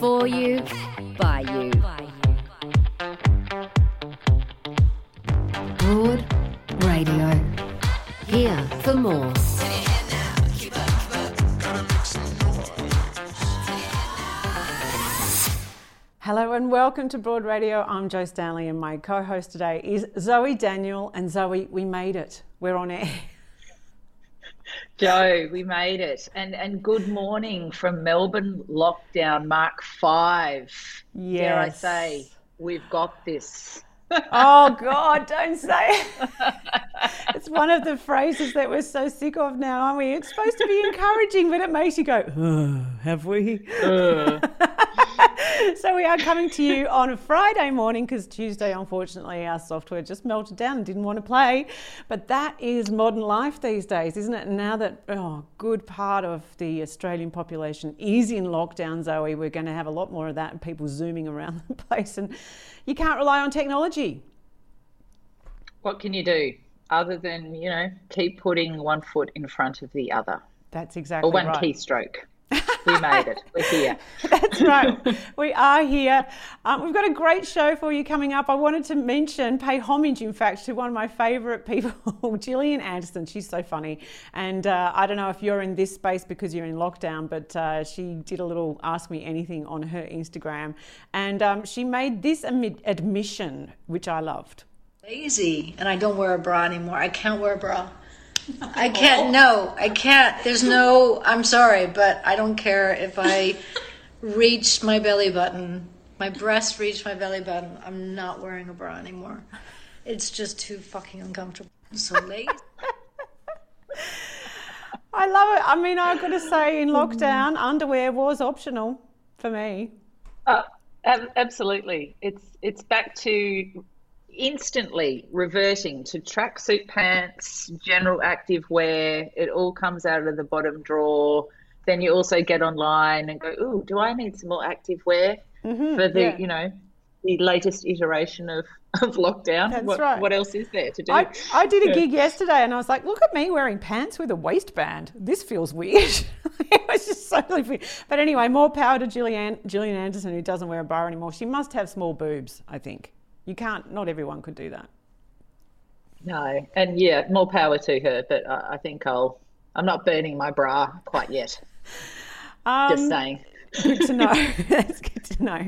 For you, by you. Broad Radio. Here for more. Hello and welcome to Broad Radio. I'm Joe Stanley and my co host today is Zoe Daniel. And Zoe, we made it. We're on air. Joe, we made it. And and good morning from Melbourne lockdown mark 5. Yes. Dare I say, we've got this. oh God, don't say it. it's one of the phrases that we're so sick of now, aren't we? It's supposed to be encouraging, but it makes you go, oh, have we? Uh. so we are coming to you on a Friday morning because Tuesday, unfortunately, our software just melted down and didn't want to play. But that is modern life these days, isn't it? Now that oh, good part of the Australian population is in lockdown, Zoe, we're going to have a lot more of that and people zooming around the place. And you can't rely on technology. What can you do other than, you know, keep putting one foot in front of the other? That's exactly right. Or one right. keystroke. We made it. We're here. That's right. we are here. Um, we've got a great show for you coming up. I wanted to mention, pay homage, in fact, to one of my favourite people, Gillian Anderson. She's so funny. And uh, I don't know if you're in this space because you're in lockdown, but uh, she did a little Ask Me Anything on her Instagram. And um, she made this admi- admission, which I loved. lazy and I don't wear a bra anymore. I can't wear a bra. I can't. No, I can't. There's no. I'm sorry, but I don't care if I reach my belly button. My breast reach my belly button. I'm not wearing a bra anymore. It's just too fucking uncomfortable. I'm so late. I love it. I mean, I've got to say, in lockdown, underwear was optional for me. Uh, ab- absolutely. It's it's back to instantly reverting to tracksuit pants, general active wear. It all comes out of the bottom drawer. Then you also get online and go, "Ooh, do I need some more active wear for the Mm-hmm. yeah. you know the latest iteration of, of lockdown? That's what, right. what else is there to do?" I, I did a Yeah. gig yesterday and I was like, look at me wearing pants with a waistband. This feels weird. it was just so weird. But anyway, more power to Gillian, Gillian Anderson, who doesn't wear a bra anymore. She must have small boobs, I think. You can't, not everyone could do that. No, and yeah, more power to her. But I, I think I'll. I'm not burning my bra quite yet. Um, Just saying. Good to know. That's good to know.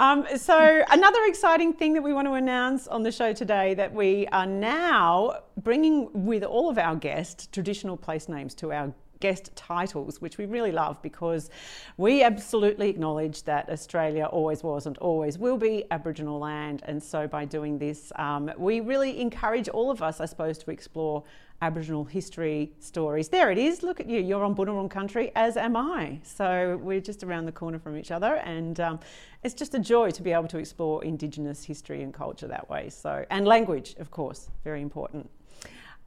Um, so, another exciting thing that we want to announce on the show today that we are now bringing with all of our guests traditional place names to our guest titles, which we really love because we absolutely acknowledge that Australia always was and always will be Aboriginal land. And so, by doing this, um, we really encourage all of us, I suppose, to explore Aboriginal history stories. There it is. Look at you. You're on Bunurong country, as am I. So we're just around the corner from each other, and um, it's just a joy to be able to explore Indigenous history and culture that way. So and language, of course, very important.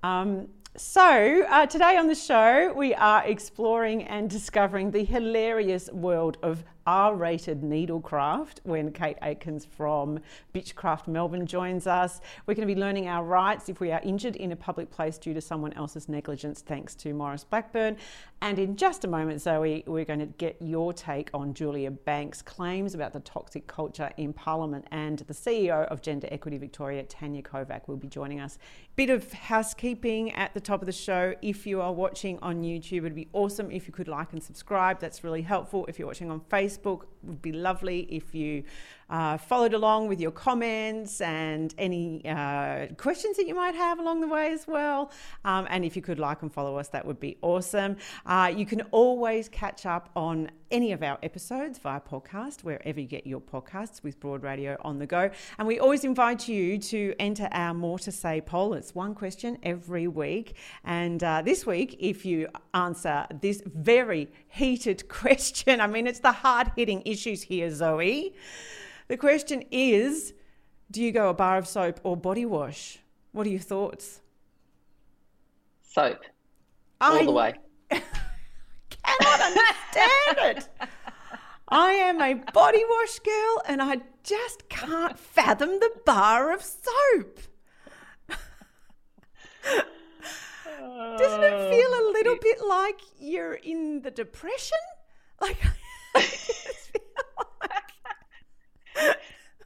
Um, So, uh, today on the show, we are exploring and discovering the hilarious world of R rated needlecraft when Kate Aikens from Bitchcraft Melbourne joins us. We're going to be learning our rights if we are injured in a public place due to someone else's negligence, thanks to Maurice Blackburn. And in just a moment, Zoe, we're going to get your take on Julia Banks' claims about the toxic culture in Parliament. And the CEO of Gender Equity Victoria, Tanya Kovac, will be joining us. Bit of housekeeping at the top of the show. If you are watching on YouTube, it'd be awesome if you could like and subscribe. That's really helpful. If you're watching on Facebook, Facebook would be lovely if you uh, followed along with your comments and any uh, questions that you might have along the way as well. Um, and if you could like and follow us, that would be awesome. Uh, you can always catch up on any of our episodes via podcast, wherever you get your podcasts with Broad Radio on the go. And we always invite you to enter our More to Say poll. It's one question every week. And uh, this week, if you answer this very heated question, I mean, it's the hard hitting issues here, Zoe. The question is do you go a bar of soap or body wash? What are your thoughts? Soap. All I the way. cannot understand it. I am a body wash girl and I just can't fathom the bar of soap. Doesn't it feel a little oh, bit like you're in the depression? Like,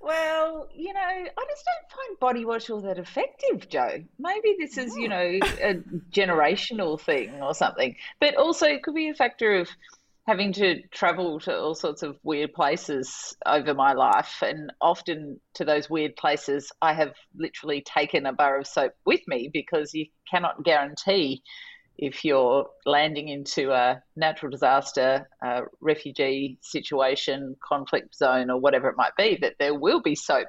well, you know, I just don't find body wash all that effective, Joe. Maybe this is, you hmm. know, a generational thing or something. But also, it could be a factor of having to travel to all sorts of weird places over my life. And often to those weird places, I have literally taken a bar of soap with me because you cannot guarantee if you're landing into a natural disaster, a refugee situation, conflict zone, or whatever it might be, that there will be soap.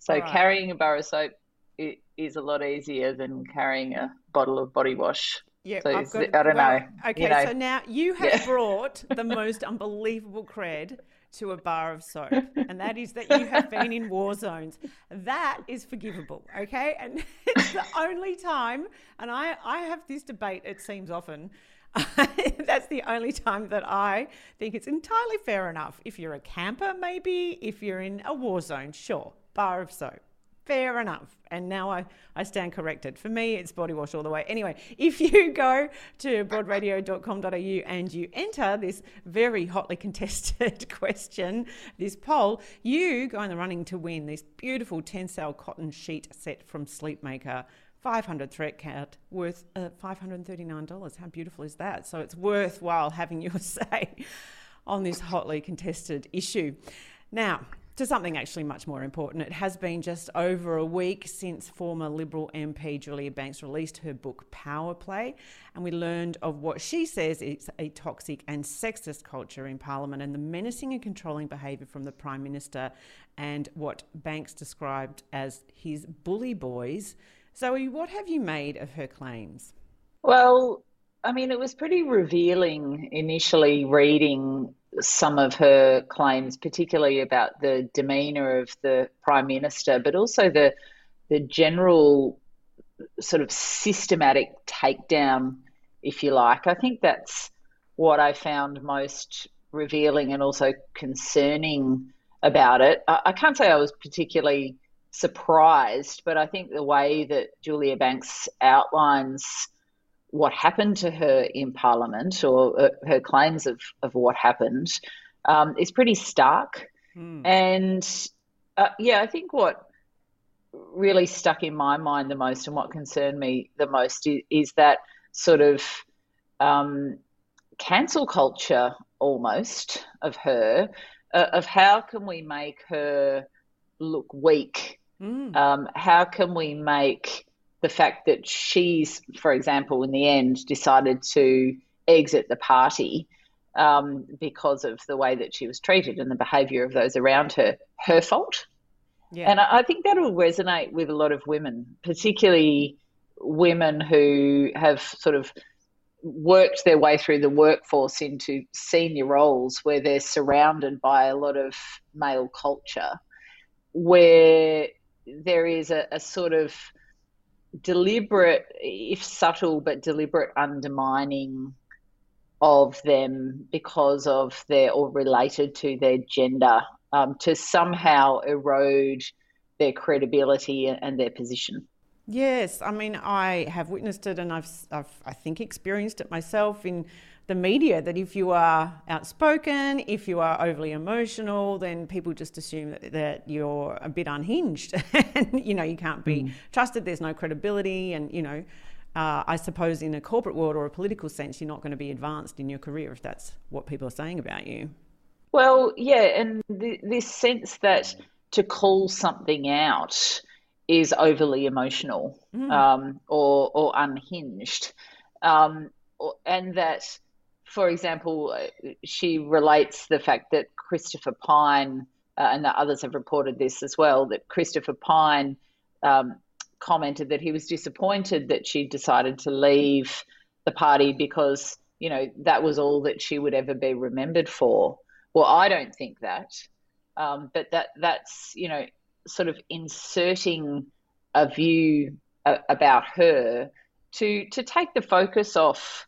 So right. carrying a bar of soap is a lot easier than carrying a bottle of body wash. Yeah, so got, I don't well, know. Okay, you know. so now you have yeah. brought the most unbelievable cred to a bar of soap, and that is that you have been in war zones. That is forgivable, okay? And it's the only time, and I, I have this debate, it seems often. that's the only time that I think it's entirely fair enough. If you're a camper, maybe. If you're in a war zone, sure, bar of soap fair enough. And now I, I stand corrected. For me, it's body wash all the way. Anyway, if you go to broadradio.com.au and you enter this very hotly contested question, this poll, you go in the running to win this beautiful Tencel cotton sheet set from Sleepmaker. 500 threat count worth uh, $539. How beautiful is that? So it's worthwhile having your say on this hotly contested issue. Now, to something actually much more important. It has been just over a week since former Liberal MP Julia Banks released her book Power Play, and we learned of what she says is a toxic and sexist culture in Parliament and the menacing and controlling behaviour from the Prime Minister and what Banks described as his bully boys. Zoe, what have you made of her claims? Well, I mean, it was pretty revealing initially reading some of her claims, particularly about the demeanour of the prime minister, but also the the general sort of systematic takedown, if you like. I think that's what I found most revealing and also concerning about it. I, I can't say I was particularly surprised, but I think the way that Julia Banks outlines what happened to her in Parliament or uh, her claims of, of what happened um, is pretty stark. Mm. And uh, yeah, I think what really stuck in my mind the most and what concerned me the most is, is that sort of um, cancel culture almost of her, uh, of how can we make her look weak? Mm. Um, how can we make the fact that she's, for example, in the end decided to exit the party um, because of the way that she was treated and the behaviour of those around her, her fault. Yeah. And I think that'll resonate with a lot of women, particularly women who have sort of worked their way through the workforce into senior roles where they're surrounded by a lot of male culture, where there is a, a sort of deliberate, if subtle, but deliberate undermining of them because of their or related to their gender um, to somehow erode their credibility and their position. Yes, I mean, I have witnessed it and I've, I've, I think, experienced it myself in the media that if you are outspoken, if you are overly emotional, then people just assume that, that you're a bit unhinged and, you know, you can't be mm. trusted, there's no credibility, and, you know, uh, I suppose in a corporate world or a political sense, you're not going to be advanced in your career if that's what people are saying about you. Well, yeah, and th- this sense that to call something out is overly emotional mm. um, or, or unhinged. Um, and that, for example, she relates the fact that Christopher Pyne uh, and the others have reported this as well, that Christopher Pyne um, commented that he was disappointed that she decided to leave the party because, you know, that was all that she would ever be remembered for. Well, I don't think that. Um, but that that's you know sort of inserting a view a, about her to to take the focus off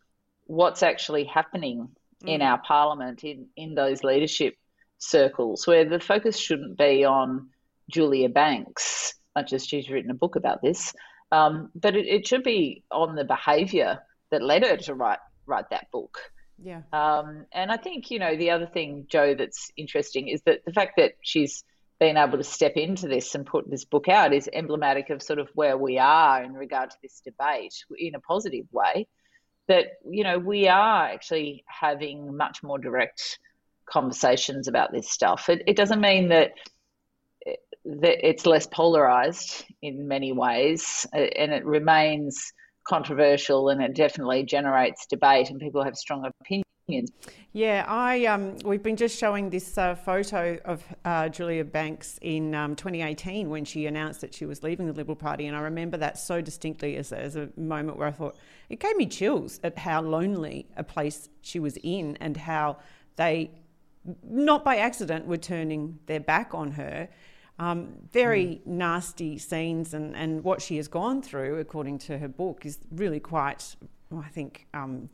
what's actually happening mm. in our parliament in in those leadership circles where the focus shouldn't be on Julia Banks much as she's written a book about this um, but it, it should be on the behaviour that led her to write write that book yeah. Um, and I think, you know, the other thing, Joe, that's interesting is that the fact that she's been able to step into this and put this book out is emblematic of sort of where we are in regard to this debate in a positive way. That, you know, we are actually having much more direct conversations about this stuff. It, it doesn't mean that that it's less polarized in many ways uh, and it remains controversial and it definitely generates debate and people have strong opinions. Yeah, I um, we've been just showing this uh, photo of uh, Julia Banks in um, 2018 when she announced that she was leaving the Liberal Party, and I remember that so distinctly as, as a moment where I thought it gave me chills at how lonely a place she was in and how they, not by accident, were turning their back on her. Um, very mm. nasty scenes, and, and what she has gone through, according to her book, is really quite, I think, um,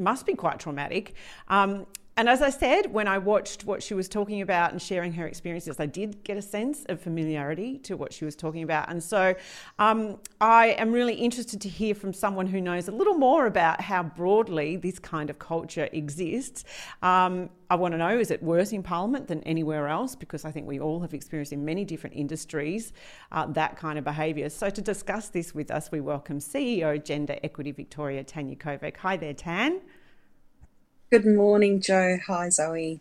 must be quite traumatic. Um, and as I said, when I watched what she was talking about and sharing her experiences, I did get a sense of familiarity to what she was talking about. And so um, I am really interested to hear from someone who knows a little more about how broadly this kind of culture exists. Um, I want to know is it worse in Parliament than anywhere else? Because I think we all have experienced in many different industries uh, that kind of behaviour. So to discuss this with us, we welcome CEO Gender Equity Victoria, Tanya Kovac. Hi there, Tan. Good morning, Joe. Hi, Zoe.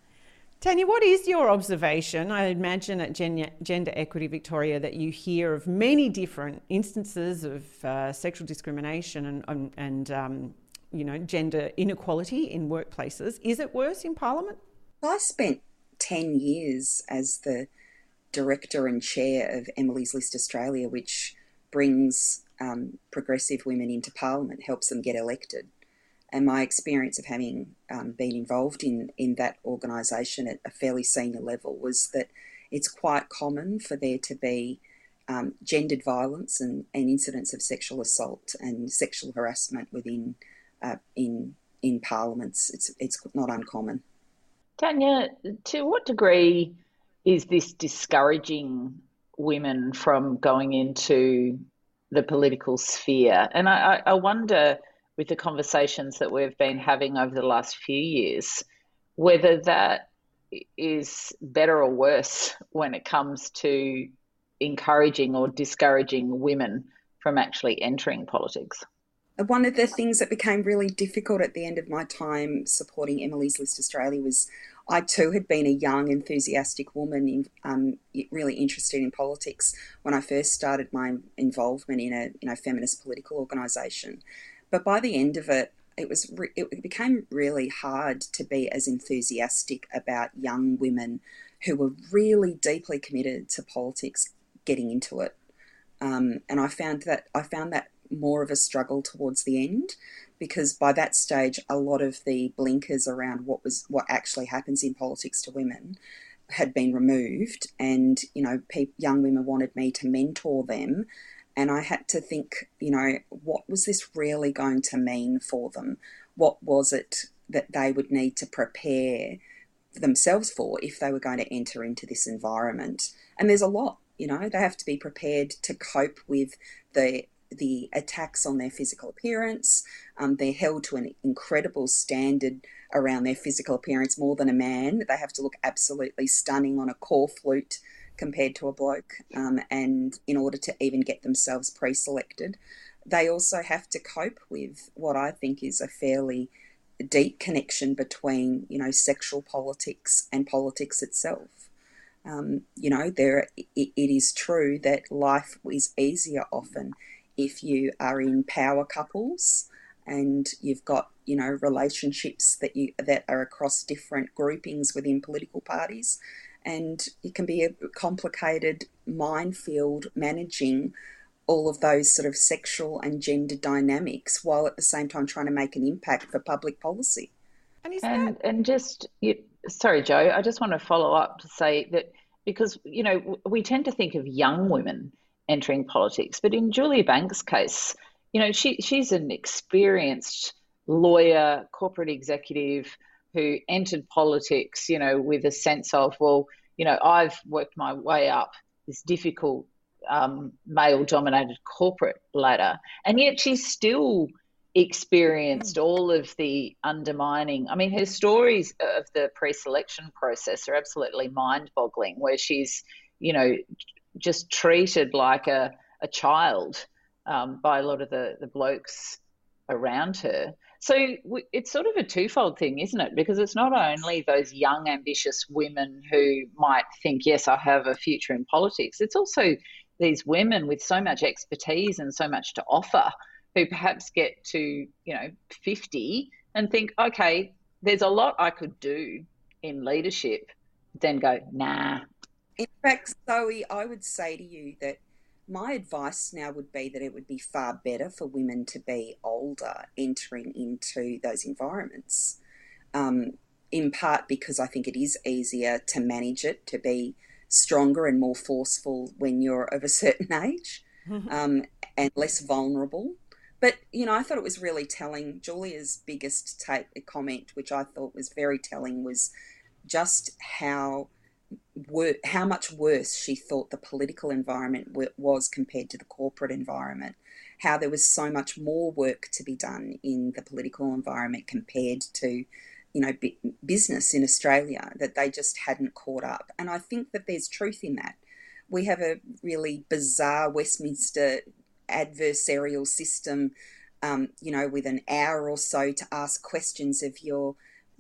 Tanya, what is your observation? I imagine at Gender Equity Victoria that you hear of many different instances of uh, sexual discrimination and, and, and um, you know, gender inequality in workplaces. Is it worse in Parliament? I spent 10 years as the director and chair of Emily's List Australia, which brings um, progressive women into Parliament, helps them get elected and my experience of having um, been involved in, in that organisation at a fairly senior level was that it's quite common for there to be um, gendered violence and, and incidents of sexual assault and sexual harassment within uh, in in parliaments. It's it's not uncommon. Tanya, to what degree is this discouraging women from going into the political sphere? And I, I wonder with the conversations that we've been having over the last few years, whether that is better or worse when it comes to encouraging or discouraging women from actually entering politics. One of the things that became really difficult at the end of my time supporting Emily's List Australia was I too had been a young, enthusiastic woman, in, um, really interested in politics when I first started my involvement in a you know feminist political organisation. But by the end of it, it was re- it became really hard to be as enthusiastic about young women who were really deeply committed to politics getting into it. Um, and I found that I found that more of a struggle towards the end because by that stage a lot of the blinkers around what was what actually happens in politics to women had been removed and you know pe- young women wanted me to mentor them and I had to think, you know, what was this really going to mean for them? What was it that they would need to prepare themselves for if they were going to enter into this environment? And there's a lot, you know, they have to be prepared to cope with the the attacks on their physical appearance. Um, they're held to an incredible standard around their physical appearance more than a man. They have to look absolutely stunning on a corflute compared to a bloke, um, and in order to even get themselves pre selected, they also have to cope with what I think is a fairly deep connection between, you know, sexual politics and politics itself. Um, you know, there it, it is true that life is easier often if you are in power couples and you've got you know relationships that you that are across different groupings within political parties and it can be a complicated minefield managing all of those sort of sexual and gender dynamics while at the same time trying to make an impact for public policy. And and, that... and just you, sorry, Joe, I just want to follow up to say that because you know we tend to think of young women entering politics, but in Julia Banks' case, you know she she's an experienced lawyer, corporate executive who entered politics, you know, with a sense of, well, you know, I've worked my way up this difficult um, male dominated corporate ladder. And yet she's still experienced mm. all of the undermining. I mean, her stories of the pre selection process are absolutely mind boggling, where she's, you know, just treated like a, a child um, by a lot of the, the blokes around her. So it's sort of a twofold thing, isn't it? Because it's not only those young, ambitious women who might think, yes, I have a future in politics, it's also these women with so much expertise and so much to offer who perhaps get to, you know, 50 and think, okay, there's a lot I could do in leadership, then go, nah. In fact, Zoe, I would say to you that my advice now would be that it would be far better for women to be older entering into those environments. Um, in part because I think it is easier to manage it, to be stronger and more forceful when you're of a certain age um, and less vulnerable. But, you know, I thought it was really telling. Julia's biggest take, comment, which I thought was very telling, was just how wor- how much worse she thought the political environment w- was compared to the corporate environment. How there was so much more work to be done in the political environment compared to, you know, b- business in Australia. That they just hadn't caught up, and I think that there's truth in that. We have a really bizarre Westminster adversarial system, um, you know, with an hour or so to ask questions of your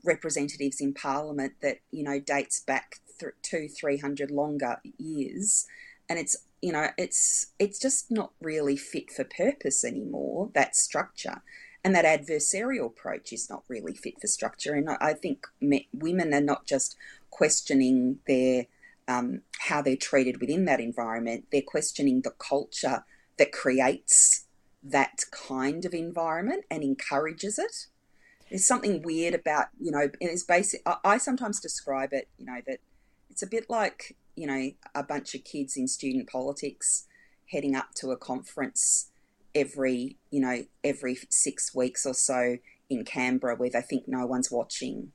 representatives in Parliament that you know dates back two, three hundred longer years, and it's you know it's it's just not really fit for purpose anymore. That structure and that adversarial approach is not really fit for structure. And I think me, women are not just questioning their um, how they're treated within that environment; they're questioning the culture that creates that kind of environment and encourages it. There's something weird about, you know, it's basic. I, I sometimes describe it, you know, that it's a bit like, you know, a bunch of kids in student politics heading up to a conference every, you know, every six weeks or so in Canberra where they think no one's watching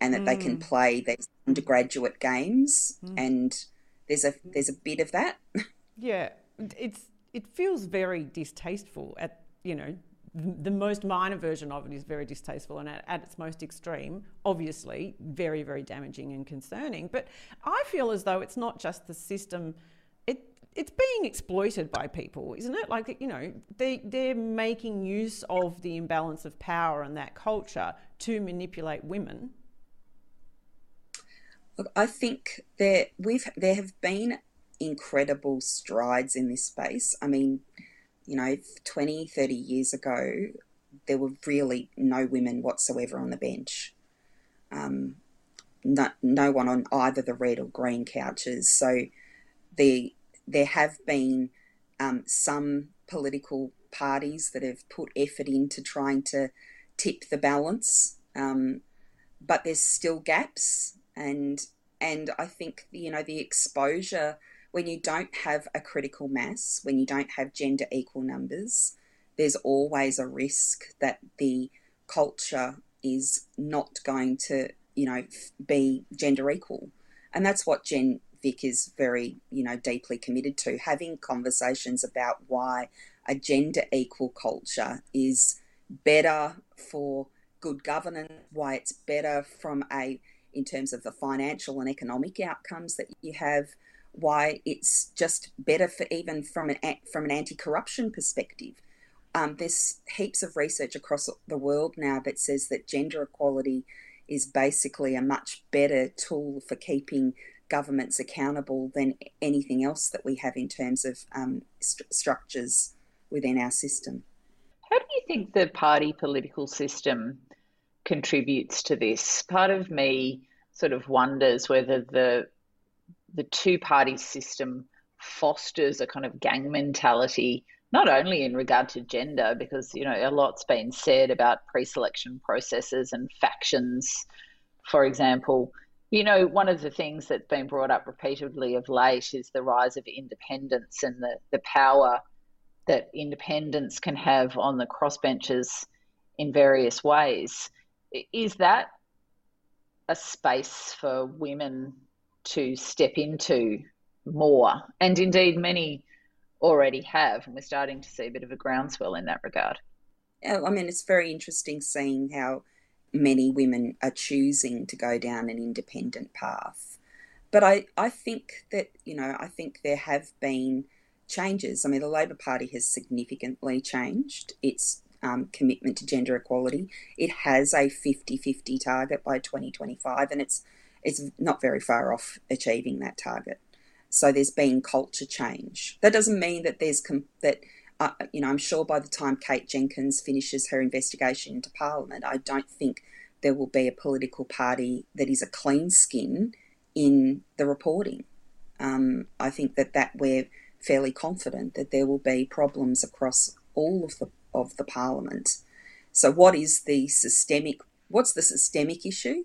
and that mm. they can mm. play these undergraduate games mm. and there's a there's a bit of that. Yeah. It's it feels very distasteful at, you know, the most minor version of it is very distasteful and at, at, its most extreme, obviously, very, very damaging and concerning. But I feel as though it's not just the system, it, it's being exploited by people, isn't it? Like, you know, they, they're making use of the imbalance of power and that culture to manipulate women. Look, I think there, we've, there have been incredible strides in this space. I mean, you know, 20, 30 years ago, there were really no women whatsoever on the bench. Um, no, no one on either the red or green couches. So the, there have been um, some political parties that have put effort into trying to tip the balance, um, but there's still gaps, and and I think you know the exposure when you don't have a critical mass, when you don't have gender equal numbers, there's always a risk that the culture is not going to, you know, be gender equal. And that's what Gen Vic is very, you know, deeply committed to, having conversations about why a gender equal culture is better for good governance, why it's better from a in terms of the financial and economic outcomes that you have, why it's just better for even from an from an anti-corruption perspective. Um, there's heaps of research across the world now that says that gender equality is basically a much better tool for keeping governments accountable than anything else that we have in terms of um, st- structures within our system. How do you think the party political system contributes to this? Part of me sort of wonders whether the the two party system fosters a kind of gang mentality, not only in regard to gender, because you know a lot's been said about pre-selection processes and factions, for example. You know, one of the things that's been brought up repeatedly of late is the rise of independents and the, the power that independents can have on the crossbenchers in various ways. Is that a space for women to step into more? And indeed, many already have, and we're starting to see a bit of a groundswell in that regard. I mean, it's very interesting seeing how many women are choosing to go down an independent path. But I, I think that, you know, I think there have been changes. I mean, the Labor Party has significantly changed its um, commitment to gender equality. It has a 50 50 target by 2025, and it's, it's not very far off achieving that target. So there's been culture change. That doesn't mean that there's com- that uh, you know I'm sure by the time Kate Jenkins finishes her investigation into Parliament, I don't think there will be a political party that is a clean skin in the reporting. Um, I think that that we're fairly confident that there will be problems across all of the of the parliament. So, what is the systemic? What's the systemic issue?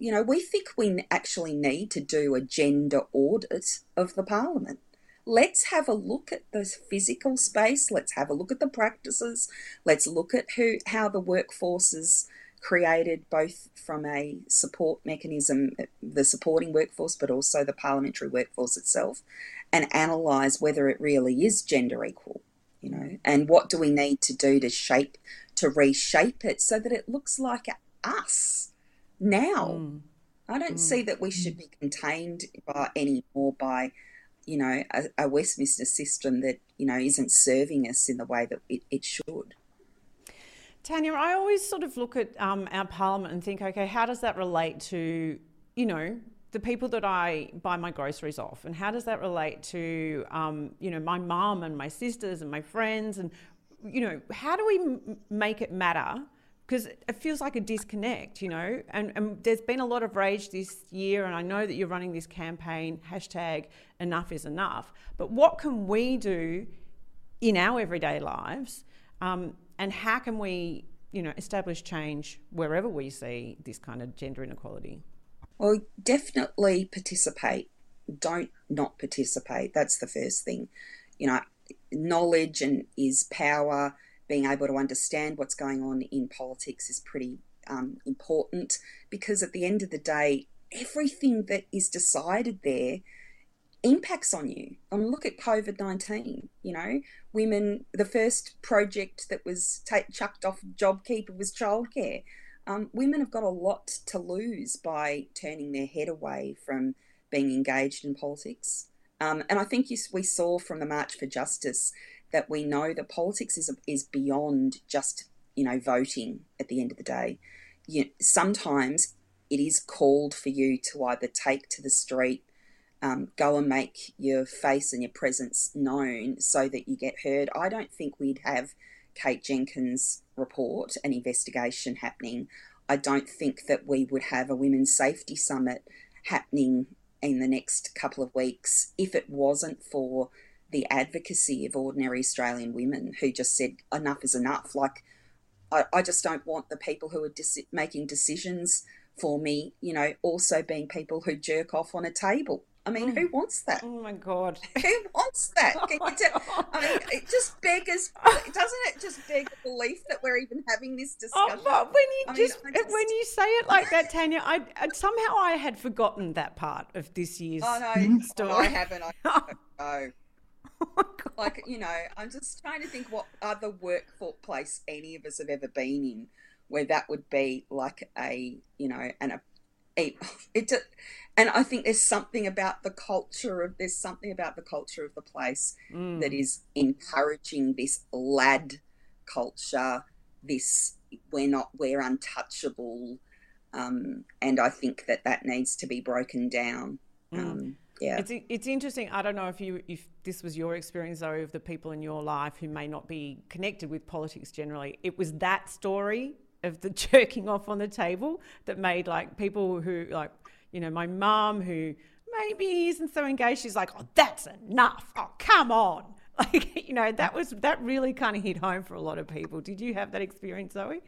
You know, we think we actually need to do a gender audit of the parliament. Let's have a look at the physical space. Let's have a look at the practices. Let's look at who how the workforce is created, both from a support mechanism, the supporting workforce, but also the parliamentary workforce itself, and analyse whether it really is gender equal you know, and what do we need to do to shape, to reshape it so that it looks like us now? Mm. I don't mm. see that we should be contained by anymore by, you know, a, a, Westminster system that you know isn't serving us in the way that it, it should. Tanya, I always sort of look at um, our parliament and think, okay, how does that relate to, you know, the people that I buy my groceries off, and how does that relate to, um, you know, my mum and my sisters and my friends, and you know, how do we m- make it matter? Because it feels like a disconnect, you know, and, and there's been a lot of rage this year, and I know that you're running this campaign hashtag Enough is Enough. But what can we do in our everyday lives, um, and how can we, you know, establish change wherever we see this kind of gender inequality? Well, definitely participate. Don't not participate. That's the first thing. You know, knowledge and is power. Being able to understand what's going on in politics is pretty um, important because at the end of the day, everything that is decided there impacts on you. I mean, look at COVID 19. You know, women, the first project that was t- chucked off JobKeeper was childcare. Um, women have got a lot to lose by turning their head away from being engaged in politics. Um, and I think you, we saw from the March for Justice that we know that politics is, is beyond just, you know, voting at the end of the day. You, sometimes it is called for you to either take to the street, um, go and make your face and your presence known so that you get heard. I don't think we'd have Kate Jenkins' report and investigation happening, I don't think that we would have a women's safety summit happening in the next couple of weeks if it wasn't for the advocacy of ordinary Australian women who just said enough is enough. Like, I, I just don't want the people who are dis- making decisions for me, you know, also being people who jerk off on a table. I mean, who mm. wants that? Oh my god. Who wants that? Oh Can my you tell- I mean, it just beggars, doesn't it just beg belief that we're even having this discussion. Oh, discussion? but when you I mean, just, uh, just- when you say it like that, Tanya, I, I somehow I had forgotten that part of this year's Oh no, story. I haven't. I don't know. Oh. Like you know, I'm just trying to think what other workplace any of us have ever been in where that would be like a you know and a, it and I think there's something about the culture of there's something about the culture of the place Mm. that is encouraging this lad culture, this we're not we're untouchable, um, and I think that that needs to be broken down. Um, yeah. It's it's interesting. I don't know if you if this was your experience though of the people in your life who may not be connected with politics generally. It was that story of the jerking off on the table that made like people who like you know my mum who maybe isn't so engaged. She's like, oh, that's enough. Oh, come on. Like you know that was that really kind of hit home for a lot of people. Did you have that experience, Zoe?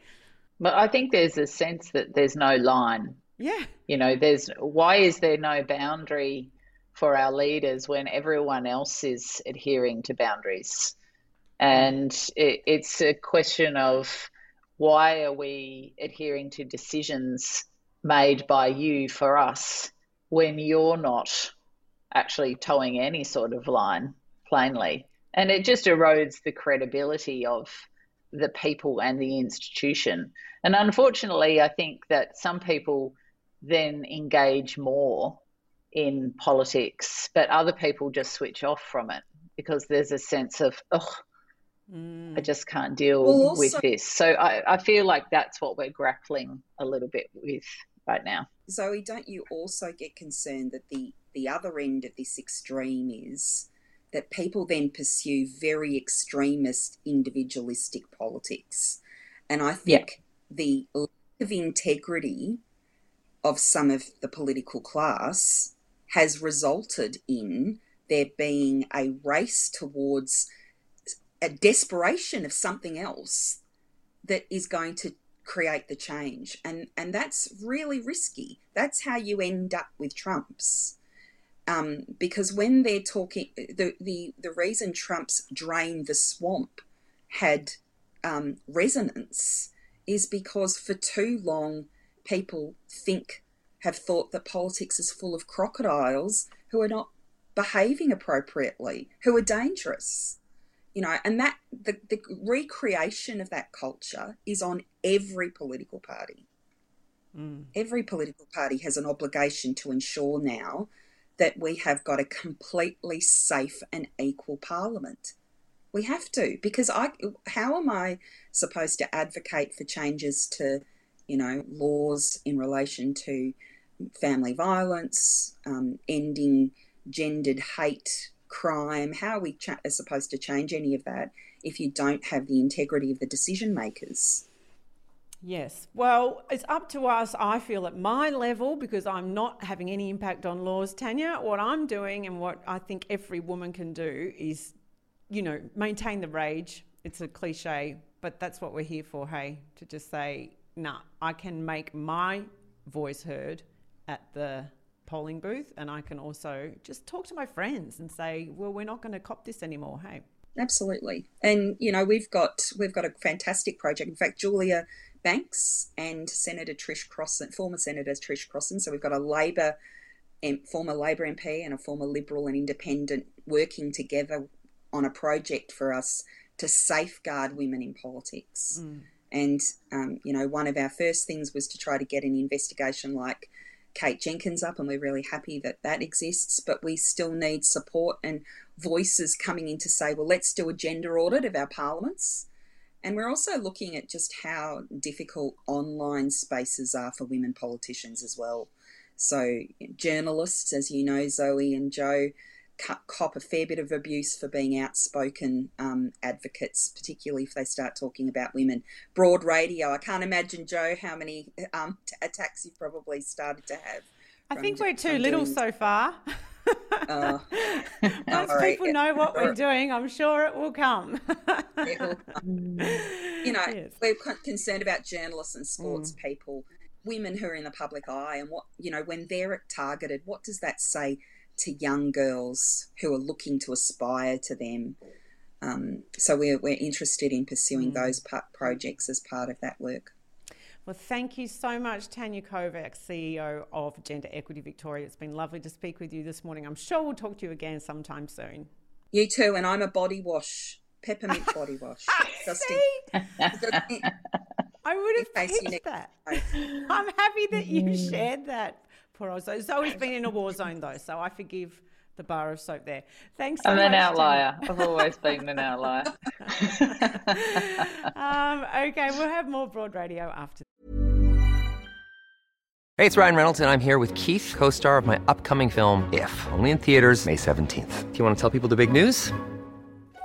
But I think there's a sense that there's no line. Yeah. You know, there's why is there no boundary for our leaders when everyone else is adhering to boundaries? Mm. And it, it's a question of why are we adhering to decisions made by you for us when you're not actually toeing any sort of line plainly? And it just erodes the credibility of the people and the institution. And unfortunately, I think that some people then engage more in politics, but other people just switch off from it because there's a sense of, oh, I mm. just can't deal Well, also- with this. So I, I feel like that's what we're grappling a little bit with right now. Zoe, don't you also get concerned that the, the other end of this extreme is that people then pursue very extremist, individualistic politics? And I think the lack of integrity of some of the political class has resulted in there being a race towards a desperation of something else that is going to create the change. And and that's really risky. That's how you end up with trumps. Um, because when they're talking the, the the reason trump's drain the swamp had um, resonance is because for too long people think have thought that politics is full of crocodiles who are not behaving appropriately who are dangerous you know and that the, the recreation of that culture is on every political party. Mm. Every political party has an obligation to ensure now that we have got a completely safe and equal parliament. We have to because i how am i supposed to advocate for changes to you know laws in relation to family violence um, ending gendered hate crime how are we cha- are supposed to change any of that if you don't have the integrity of the decision makers Yes. Well, it's up to us, I feel, at my level, because I'm not having any impact on laws, Tanya. What I'm doing and what I think every woman can do is, you know, maintain the rage. It's a cliche, but that's what we're here for, hey? To just say, nah, I can make my voice heard at the polling booth, and I can also just talk to my friends and say, well, we're not going to cop this anymore, hey? Absolutely, and you know we've got we've got a fantastic project. In fact, Julia Banks and Senator Trish Crossin, former Senator Trish Crossin. So we've got a Labor, former Labor MP, and a former Liberal and Independent working together on a project for us to safeguard women in politics. And um, you know, one of our first things was to try to get an investigation like Kate Jenkins up, and we're really happy that that exists. But we still need support and voices coming in to say, well, let's do a gender audit of our parliaments. And we're also looking at just how difficult online spaces are for women politicians as well. So, journalists, as you know, Zoe and Joe, cop a fair bit of abuse for being outspoken um, advocates, particularly if they start talking about women. Broad radio, I can't imagine, Joe, how many um, t- attacks you've probably started to have. I think we're too little doing- so far. Uh, Once right. people know what we're doing, I'm sure it will come. It will you know, Yes. we're concerned about journalists and sports people, women who are in the public eye, and what you know when they're targeted. What does that say to young girls who are looking to aspire to them. Um, so we're, we're interested in pursuing mm. those projects as part of that work. Well, thank you so much, Tanya Kovacs, CEO of Gender Equity Victoria. It's been lovely to speak with you this morning. I'm sure we'll talk to you again sometime soon. You too, and I'm a body wash, peppermint body wash. I would have pitched that. I'm happy that you mm. shared that. Poor old Zoe. Zoe's been in a war zone though, so I forgive the bar of soap there. Thanks. So I'm much, an outlier. I've always been an outlier. um, okay, we'll have more broad radio after. Hey, it's Ryan Reynolds, and I'm here with Keith, co-star of my upcoming film If, only in theaters May 17th. Do you want to tell people the big news?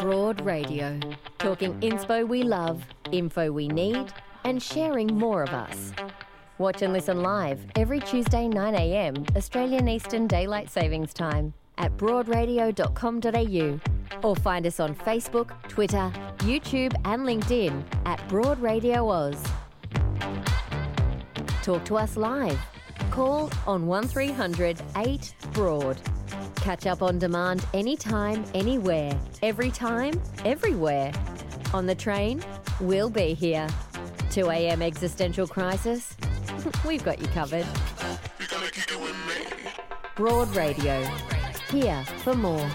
Broad Radio. Talking inspo we love, info we need, and sharing more of us. Watch and listen live every Tuesday 9am Australian Eastern Daylight Savings Time at broadradio.com.au or find us on Facebook, Twitter, YouTube and LinkedIn at Broad Radio Oz. Talk to us live. Call on 1300 8 Broad. Catch up on demand anytime, anywhere, every time, everywhere. On the train, we'll be here. 2 a.m. existential crisis? We've got you covered. Broad Radio. Here for more.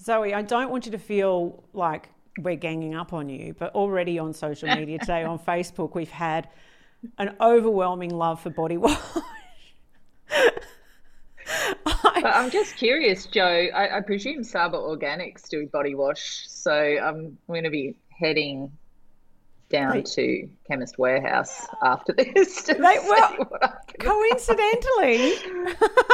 Zoe, I don't want you to feel like we're ganging up on you, but already on social media today, on Facebook, we've had an overwhelming love for body wash. I'm just curious, Joe. I, I, presume Saba Organics do body wash, so I'm going to be heading down right. to Chemist Warehouse after this. They, well, coincidentally,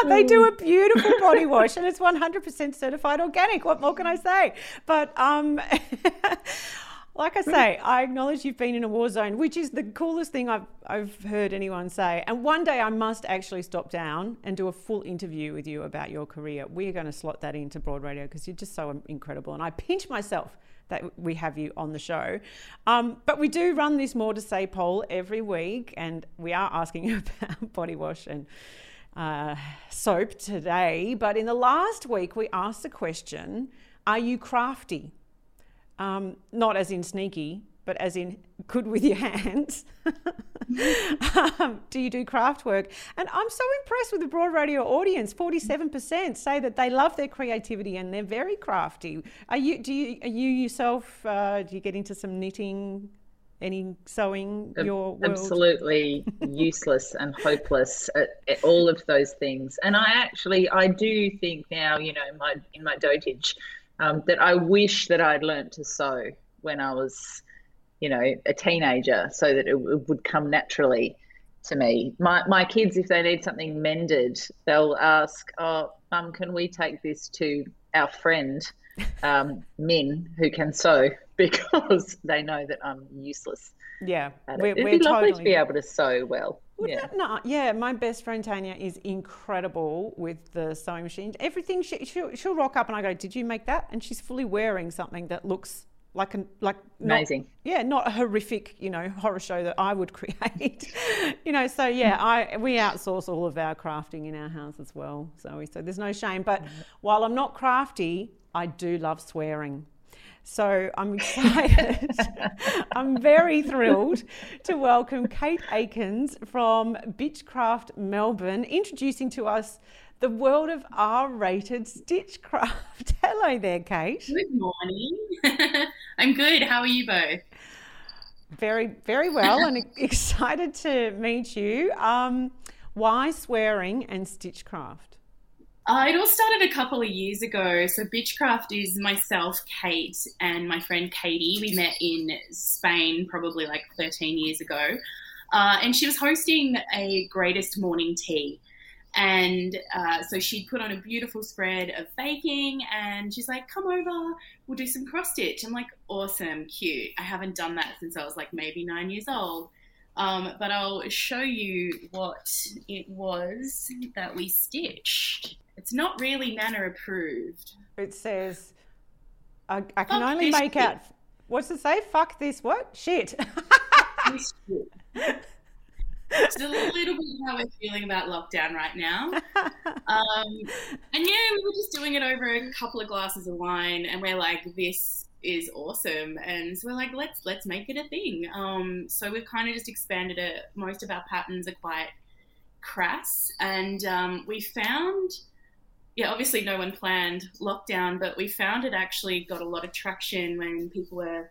they do a beautiful body wash, and it's 100% certified organic. What more can I say? But um, like I say, I acknowledge you've been in a war zone, which is the coolest thing I've, I've heard anyone say. And one day I must actually stop down and do a full interview with you about your career. We're going to slot that into Broad Radio because you're just so incredible. And I pinch myself that we have you on the show. Um, but we do run this more to say poll every week, and we are asking about body wash and uh, soap today. But in the last week, we asked the question Are you crafty? Um, not as in sneaky, but as in good with your hands. um, do you do craft work? And I'm so impressed with the broad radio audience. Forty-seven percent say that they love their creativity and they're very crafty. Are you? Do you? Are you yourself? Uh, do you get into some knitting? Any sewing? Your world? absolutely useless and hopeless at, at, all of those things. And I actually, I do think now, you know, in my in my dotage um, that I wish that I'd learned to sew when I was, you know, a teenager, so that it, it would come naturally to me. My my kids, if they need something mended, they'll ask, "Oh, mum, can we take this to our friend um, Min, who can sew?" Because they know that I'm useless. Yeah, we're, it'd we're be lovely totally... to be able to sew well. Wouldn't yeah. no, yeah, my best friend Tanya is incredible with the sewing machine. Everything she, she'll, she'll rock up and I go, "Did you make that?" And she's fully wearing something that looks like a like not, amazing. Yeah, not a horrific, you know, horror show that I would create. you know, so yeah, mm. I we outsource all of our crafting in our house as well. So so there's no shame. But mm-hmm. while I'm not crafty, I do love swearing. So I'm excited. I'm very thrilled to welcome Kate Aikens from Bitchcraft Melbourne, introducing to us the world of R-rated stitchcraft. Hello there, Kate. Good morning. I'm good. How are you both? Very, very well, and excited to meet you. Um, why swearing and stitchcraft? Uh, it all started a couple of years ago. So, Bitchcraft is myself, Kate, and my friend Katie. We met in Spain probably like 13 years ago. Uh, and she was hosting a greatest morning tea. And uh, so she'd put on a beautiful spread of baking, and she's like, Come over, we'll do some cross stitch. I'm like, Awesome, cute. I haven't done that since I was like maybe nine years old. Um, but I'll show you what it was that we stitched. It's not really Nana approved. It says, I, I can Fuck only make shit. out. What's it say? Fuck this what? Shit. it's a little bit how we're feeling about lockdown right now. Um, and yeah, we were just doing it over a couple of glasses of wine, and we're like, this is awesome, and so we're like, let's let's make it a thing. Um, so we've kind of just expanded it. Most of our patterns are quite crass, and um, we found yeah, obviously no one planned lockdown, but we found it actually got a lot of traction when people were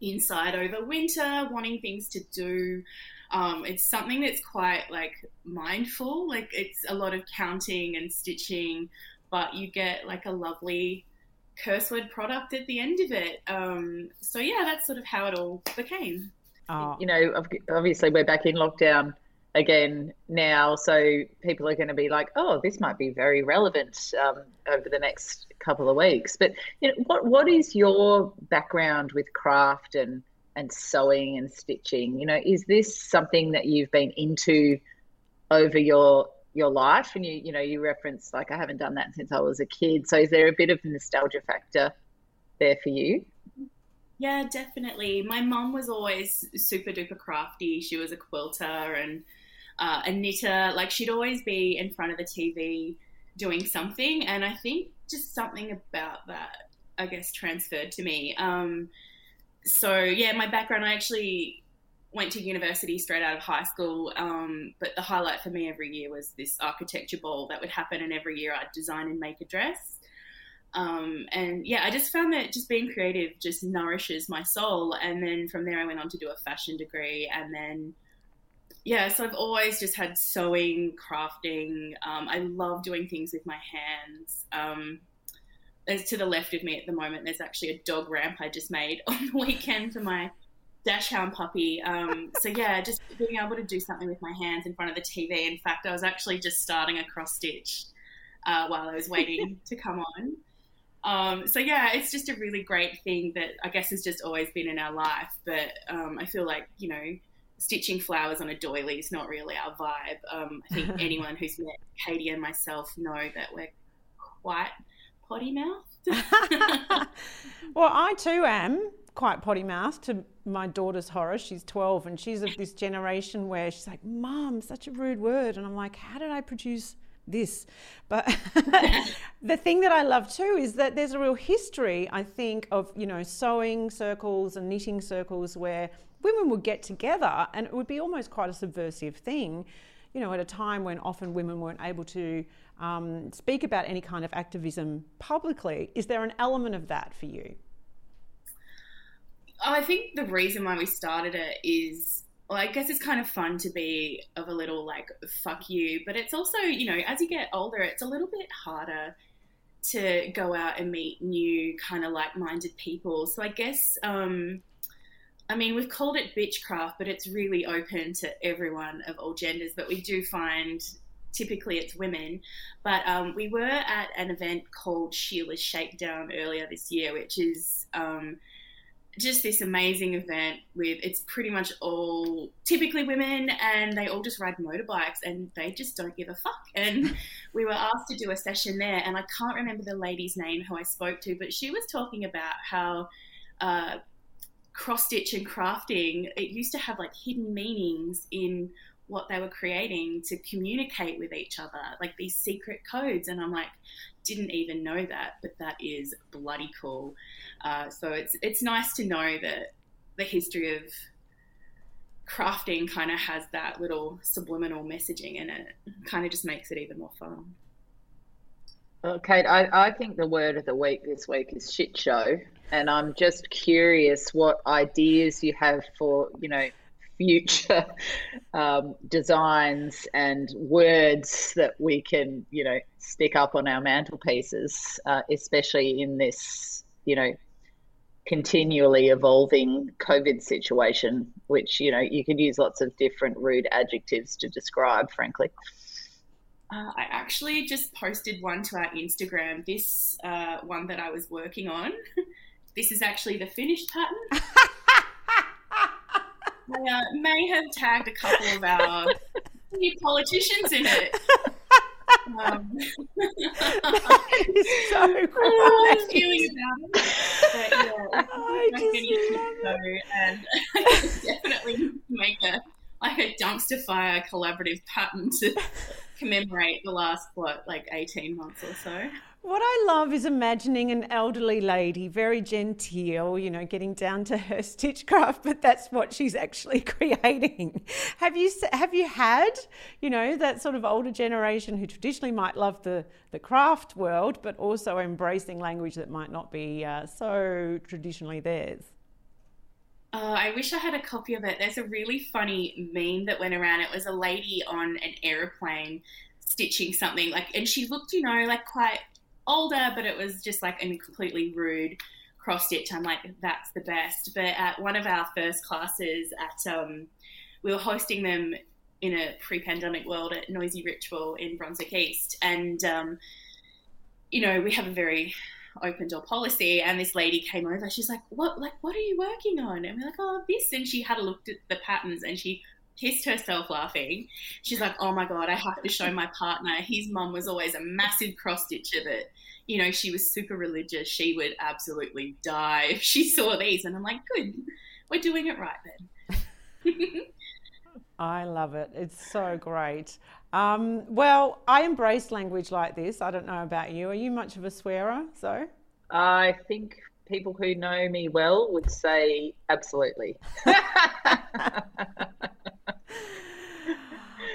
inside over winter, wanting things to do. Um, it's something that's quite like mindful, like it's a lot of counting and stitching, but you get like a lovely curse word product at the end of it. Um, so yeah, that's sort of how it all became. Oh. You know, obviously we're back in lockdown again now. So people are going to be like, oh, this might be very relevant um, over the next couple of weeks. But you know, what what is your background with craft and and sewing and stitching? You know, is this something that you've been into over your your life? And you you know, you reference like I haven't done that since I was a kid. So is there a bit of nostalgia factor there for you? Yeah, definitely. My mom was always super duper crafty. She was a quilter and uh, a knitter. Like she'd always be in front of the TV doing something, and I think just something about that, I guess, transferred to me. Um, so yeah, my background, I actually went to university straight out of high school. Um, but the highlight for me every year was this architecture ball that would happen, and every year I'd design and make a dress. Um, and yeah, I just found that just being creative just nourishes my soul. And then from there, I went on to do a fashion degree, and then yeah, so I've always just had sewing, crafting. Um, I love doing things with my hands. Um, there's to the left of me at the moment, there's actually a dog ramp I just made on the weekend for my dachshund puppy. Um, so yeah, just being able to do something with my hands in front of the TV. In fact, I was actually just starting a cross stitch uh, while I was waiting to come on. Um, so yeah, it's just a really great thing that I guess has just always been in our life. But um, I feel like you know stitching flowers on a doily is not really our vibe. Um, I think anyone who's met Katie and myself know that we're quite potty mouthed. well, I too am quite potty mouthed to my daughter's horror. She's 12 and she's of this generation where she's like, Mom, such a rude word. And I'm like, How did I produce this? But the thing that I love too is that there's a real history, I think, of, you know, sewing circles and knitting circles where women would get together and it would be almost quite a subversive thing, you know, at a time when often women weren't able to um, speak about any kind of activism publicly. Is there an element of that for you? I think the reason why we started it is well, I guess it's kind of fun to be of a little like fuck you, but it's also, you know, as you get older, it's a little bit harder to go out and meet new kind of like minded people. So I guess um, I mean, we've called it bitchcraft, but it's really open to everyone of all genders. But we do find typically it's women. But um, we were at an event called Sheila's Shakedown earlier this year, which is um, just this amazing event with it's pretty much all typically women and they all just ride motorbikes and they just don't give a fuck. And we were asked to do a session there, and I can't remember the lady's name who I spoke to, but she was talking about how. Uh, cross stitch and crafting, it used to have like hidden meanings in what they were creating to communicate with each other, like these secret codes. And I'm like, didn't even know that, but that is bloody cool. Uh, so it's it's nice to know that the history of crafting kind of has that little subliminal messaging in it. Kind of just makes it even more fun. Well, Kate, I, I think the word of the week this week is shit show. And I'm just curious what ideas you have for, you know, future um, designs and words that we can, you know, stick up on our mantelpieces, uh, especially in this, you know, continually evolving COVID situation, which, you know, you could use lots of different rude adjectives to describe, frankly. Uh, I actually just posted one to our Instagram, this uh, one that I was working on. this is actually the finished pattern. I uh, may have tagged a couple of our new politicians in it. Um, that is so feeling about it. But yeah, I it's just like love and I definitely make a like a dumpster fire collaborative pattern to commemorate the last what like eighteen months or so. What I love is imagining an elderly lady, very genteel, you know, getting down to her stitchcraft, but that's what she's actually creating. Have you have you had, you know, that sort of older generation who traditionally might love the the craft world, but also embracing language that might not be uh, so traditionally theirs? Uh, I wish I had a copy of it. There's a really funny meme that went around. It was a lady on an aeroplane stitching something like, and she looked, you know, like quite older, but it was just like a completely rude cross stitch. I'm like, that's the best. But at one of our first classes at, um, we were hosting them in a pre-pandemic world at Noisy Ritual in Brunswick East, and um, you know, we have a very open door policy. And this lady came over. She's like what like what are you working on? And we're like oh this. And she had a look at the patterns and she pissed herself laughing. She's like oh my god i have to show my partner. His mum was always a massive cross stitcher that you know she was super religious she would absolutely die if she saw these and i'm like good we're doing it right then I love it. It's so great. Um, well, I embrace language like this. I don't know about you. Are you much of a swearer? So, I think people who know me well would say absolutely.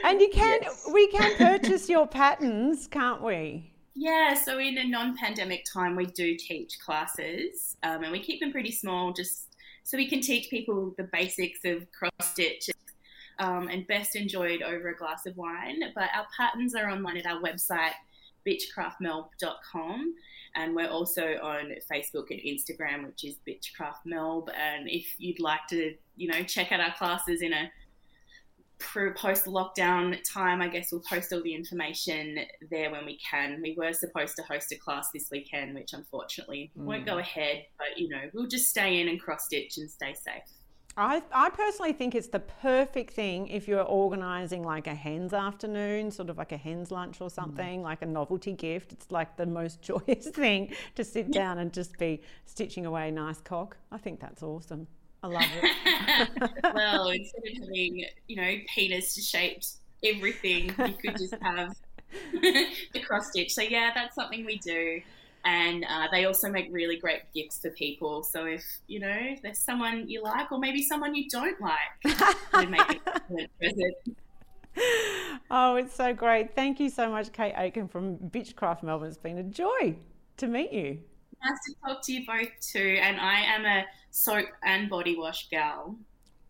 and you can, Yes. we can purchase your patterns, can't we? Yeah, so in a non-pandemic time, we do teach classes, um, and we keep them pretty small, just so we can teach people the basics of cross stitch, um, and best enjoyed over a glass of wine. But our patterns are online at our website, bitchcraftmelb.com, and we're also on Facebook and Instagram, which is bitchcraftmelb. And if you'd like to, you know, check out our classes in a post lockdown time, I guess we'll post all the information there when we can. We were supposed to host a class this weekend, which unfortunately won't go hmm. ahead, but you know, we'll just stay in and cross stitch and stay safe. I, I personally think it's the perfect thing if you're organising like a hen's afternoon, sort of like a hen's lunch or hmm. something, like a novelty gift. It's like the most joyous thing to sit down and just be stitching away nice cock. I think that's awesome. I love it. well, instead of having, you know, penis shaped everything, you could just have the cross stitch. So, yeah, that's something we do. And uh, they also make really great gifts for people. So, if, you know, there's someone you like or maybe someone you don't like, they make an excellent present. oh, it's so great. Thank you so much, Kate Aiken from Bitchcraft Melbourne. It's been a joy to meet you. Nice to talk to you both too. And I am a soap and body wash gal.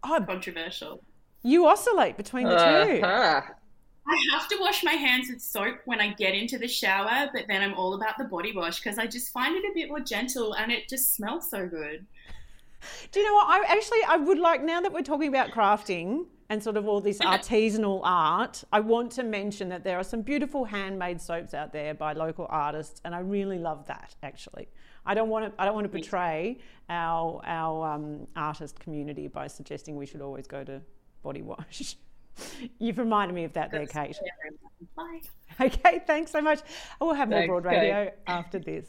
Oh, Controversial. you oscillate between the two. Uh-huh. I have to wash my hands with soap when I get into the shower, but then I'm all about the body wash because I just find it a bit more gentle and it just smells so good. Do you know what? I actually I would like now that we're talking about crafting and sort of all this artisanal art, I want to mention that there are some beautiful handmade soaps out there by local artists, and I really love that. Actually, I don't want to I don't want to betray our our um, artist community by suggesting we should always go to body wash. You've reminded me of that there, Kate. Bye. Okay, thanks so much. We'll have more broad radio after this.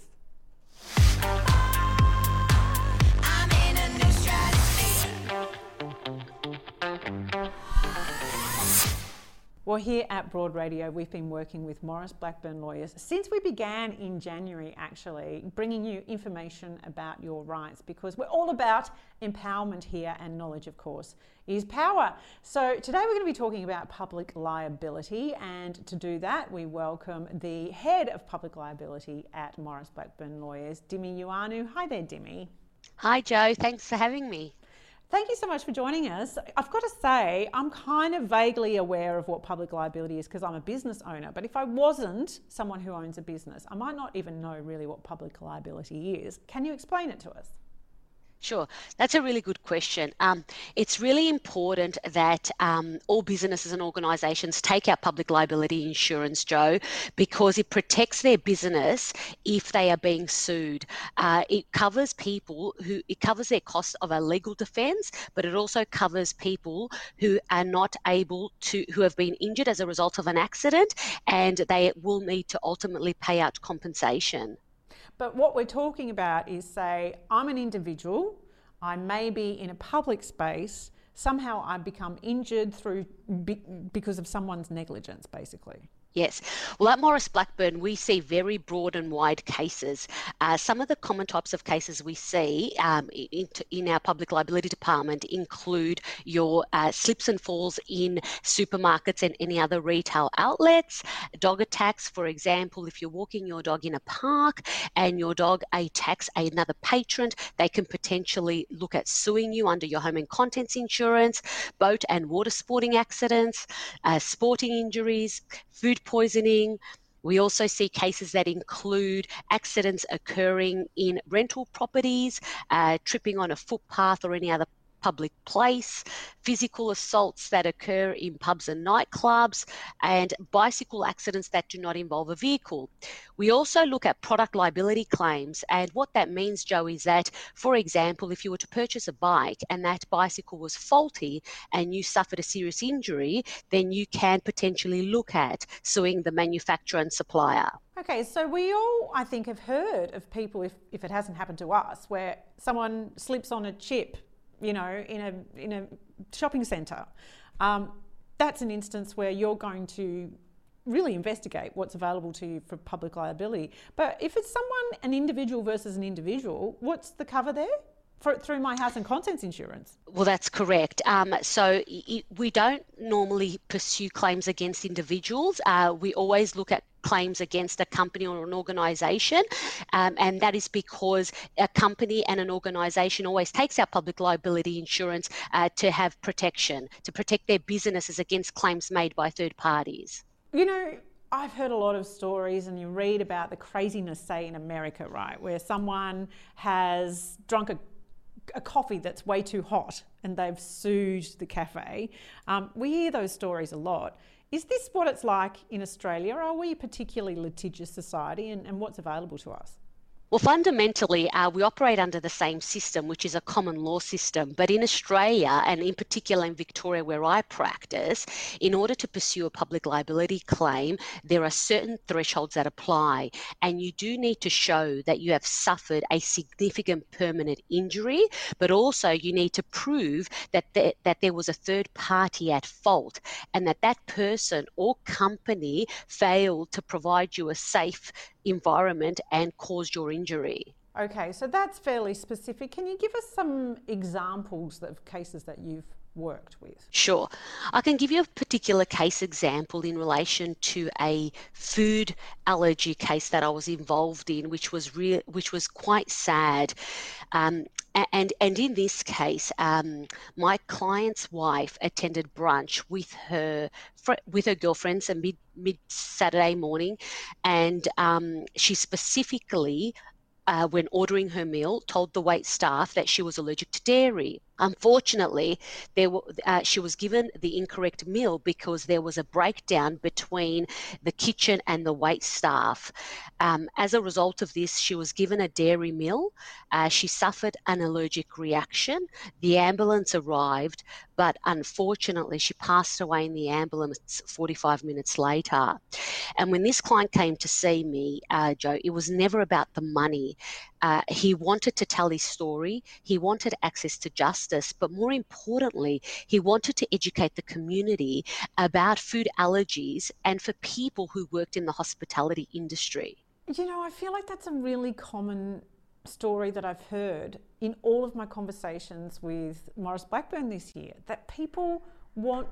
Well, here at Broad Radio, we've been working with Maurice Blackburn Lawyers since we began in January, actually, bringing you information about your rights because we're all about empowerment here and knowledge, of course, is power. So today we're going to be talking about public liability, and to do that, we welcome the head of public liability at Maurice Blackburn Lawyers, Dimi Ioannou. Hi there, Dimi. Hi, Joe. Thanks for having me. Thank you so much for joining us. I've got to say, I'm kind of vaguely aware of what public liability is because I'm a business owner. But if I wasn't someone who owns a business, I might not even know really what public liability is. Can you explain it to us? Sure, that's a really good question. Um, it's really important that um, all businesses and organisations take out public liability insurance, Joe, because it protects their business if they are being sued. Uh, it covers people who it covers their costs of a legal defence, but it also covers people who are not able to who have been injured as a result of an accident, and they will need to ultimately pay out compensation. But what we're talking about is say, I'm an individual, I may be in a public space, somehow I become injured through because of someone's negligence, basically. Yes. Well, at Maurice Blackburn, we see very broad and wide cases. Uh, some of the common types of cases we see um, in, in, our public liability department include your uh, slips and falls in supermarkets and any other retail outlets, dog attacks, for example, if you're walking your dog in a park and your dog attacks another patron, they can potentially look at suing you under your home and contents insurance, boat and water sporting accidents, uh, sporting injuries, food poisoning. We also see cases that include accidents occurring in rental properties, uh, tripping on a footpath or any other public place, physical assaults that occur in pubs and nightclubs, and bicycle accidents that do not involve a vehicle. We also look at product liability claims, and what that means, Joe, is that, for example, if you were to purchase a bike and that bicycle was faulty and you suffered a serious injury, then you can potentially look at suing the manufacturer and supplier. Okay, so we all, I think, have heard of people, if, if it hasn't happened to us, where someone slips on a chip you know, in a in a shopping centre, um, that's an instance where you're going to really investigate what's available to you for public liability. But if it's someone, an individual versus an individual, what's the cover there? For, through my house and contents insurance? Well, that's correct. Um, so it, we don't normally pursue claims against individuals. Uh, we always look at claims against a company or an organisation, um, and that is because a company and an organisation always takes out public liability insurance uh, to have protection, to protect their businesses against claims made by third parties. You know, I've heard a lot of stories, and you read about the craziness, say, in America, right, where someone has drunk a, a coffee that's way too hot and they've sued the cafe. Um, we hear those stories a lot. Is this what it's like in Australia? Are we a particularly litigious society and, and what's available to us? Well, fundamentally, uh, we operate under the same system, which is a common law system. But in Australia, and in particular in Victoria, where I practice, in order to pursue a public liability claim, there are certain thresholds that apply. And you do need to show that you have suffered a significant permanent injury, but also you need to prove that that there was a third party at fault and that that person or company failed to provide you a safe environment and caused your injury. Okay, so that's fairly specific. Can you give us some examples of cases that you've worked with? Sure. I can give you a particular case example in relation to a food allergy case that I was involved in, which was real, which was quite sad. Um, and and in this case, um, my client's wife attended brunch with her with her girlfriends at mid mid Saturday morning, and um, she specifically. Uh, when ordering her meal, told the wait staff that she was allergic to dairy. Unfortunately, there uh, she was given the incorrect meal because there was a breakdown between the kitchen and the wait staff. Um, as a result of this, she was given a dairy meal. Uh, she suffered an allergic reaction. The ambulance arrived, but unfortunately, she passed away in the ambulance 45 minutes later. And when this client came to see me, uh, Joe, it was never about the money. Uh, he wanted to tell his story, he wanted access to justice, but more importantly, he wanted to educate the community about food allergies and for people who worked in the hospitality industry. You know, I feel like that's a really common story that I've heard in all of my conversations with Maurice Blackburn this year that people want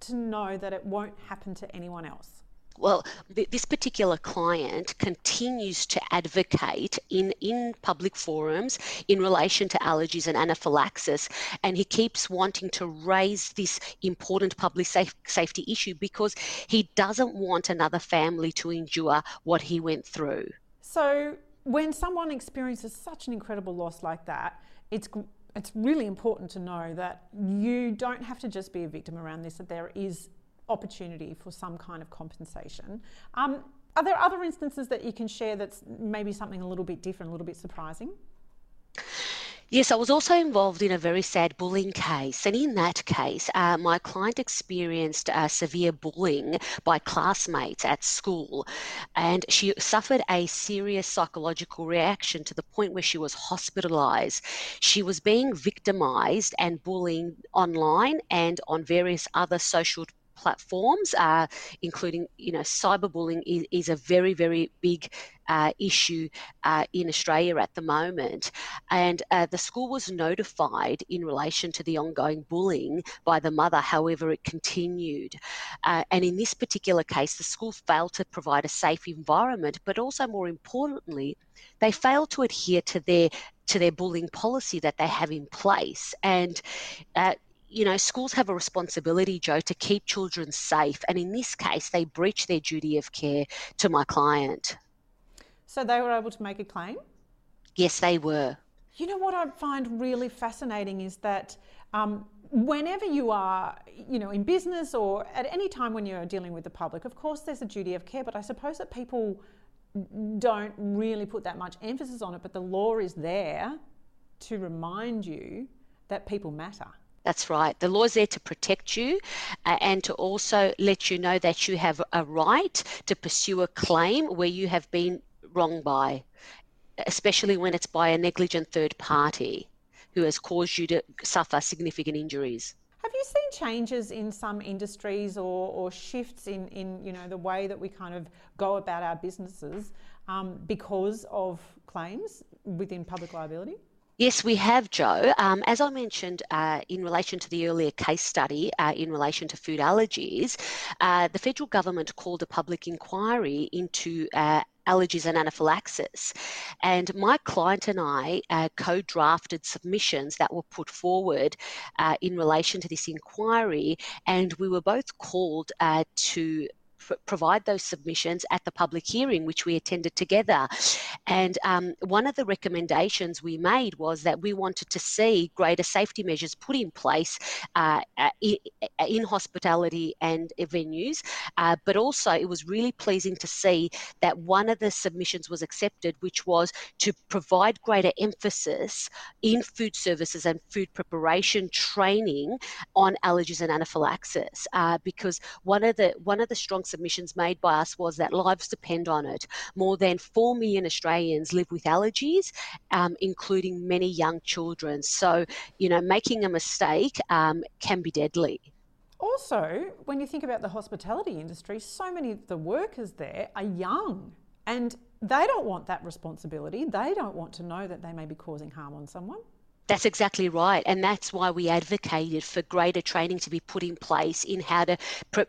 to know that it won't happen to anyone else. Well, this particular client continues to advocate in, in public forums in relation to allergies and anaphylaxis, and he keeps wanting to raise this important public safe, safety issue because he doesn't want another family to endure what he went through. So, when someone experiences such an incredible loss like that, it's it's really important to know that you don't have to just be a victim around this. That there is opportunity for some kind of compensation. Um, are there other instances that you can share that's maybe something a little bit different, a little bit surprising? Yes, I was also involved in a very sad bullying case. And in that case, uh, my client experienced uh, severe bullying by classmates at school. And she suffered a serious psychological reaction to the point where she was hospitalized. She was being victimized and bullying online and on various other social platforms, uh, including you know cyberbullying is, is a very very big uh, issue uh, in Australia at the moment. And uh, the school was notified in relation to the ongoing bullying by the mother, however, it continued. Uh, and in this particular case, the school failed to provide a safe environment, but also more importantly, they failed to adhere to their to their bullying policy that they have in place. And uh, you know, schools have a responsibility, Joe, to keep children safe. And in this case, they breached their duty of care to my client. So they were able to make a claim? Yes, they were. You know what I find really fascinating is that um, whenever you are, you know, in business or at any time when you're dealing with the public, of course there's a duty of care, but I suppose that people don't really put that much emphasis on it, but the law is there to remind you that people matter. That's right. The law is there to protect you uh, and to also let you know that you have a right to pursue a claim where you have been wronged by, especially when it's by a negligent third party who has caused you to suffer significant injuries. Have you seen changes in some industries or, or shifts in, in you know the way that we kind of go about our businesses um, because of claims within public liability? Yes, we have, Joe. Um, as I mentioned uh, in relation to the earlier case study uh, in relation to food allergies, uh, the federal government called a public inquiry into uh, allergies and anaphylaxis. And my client and I uh, co drafted submissions that were put forward uh, in relation to this inquiry, and we were both called uh, to provide those submissions at the public hearing, which we attended together. And um, one of the recommendations we made was that we wanted to see greater safety measures put in place uh, uh in, uh, in, hospitality and venues. Uh, but also, it was really pleasing to see that one of the submissions was accepted, which was to provide greater emphasis in food services and food preparation training on allergies and anaphylaxis. Uh, because one of the one of the strong submissions made by us was that lives depend on it. More than 4 million Australians live with allergies, um, including many young children. So, you know, making a mistake um, can be deadly. Also, when you think about the hospitality industry, so many of the workers there are young and they don't want that responsibility. They don't want to know that they may be causing harm on someone. That's exactly right, and that's why we advocated for greater training to be put in place in how to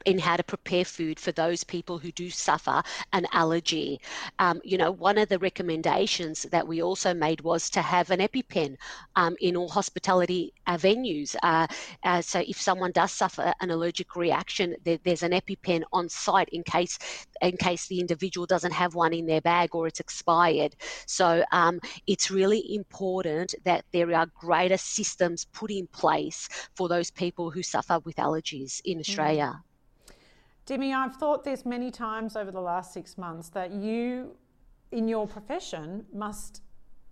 in how to prepare food for those people who do suffer an allergy. Um, you know, one of the recommendations that we also made was to have an EpiPen um, in all hospitality uh, venues. Uh, uh, so if someone does suffer an allergic reaction, there, there's an EpiPen on site in case in case the individual doesn't have one in their bag or it's expired. So um, it's really important that there are greater systems put in place for those people who suffer with allergies in mm. Australia. Demi, I've thought this many times over the last six months that you, in your profession, must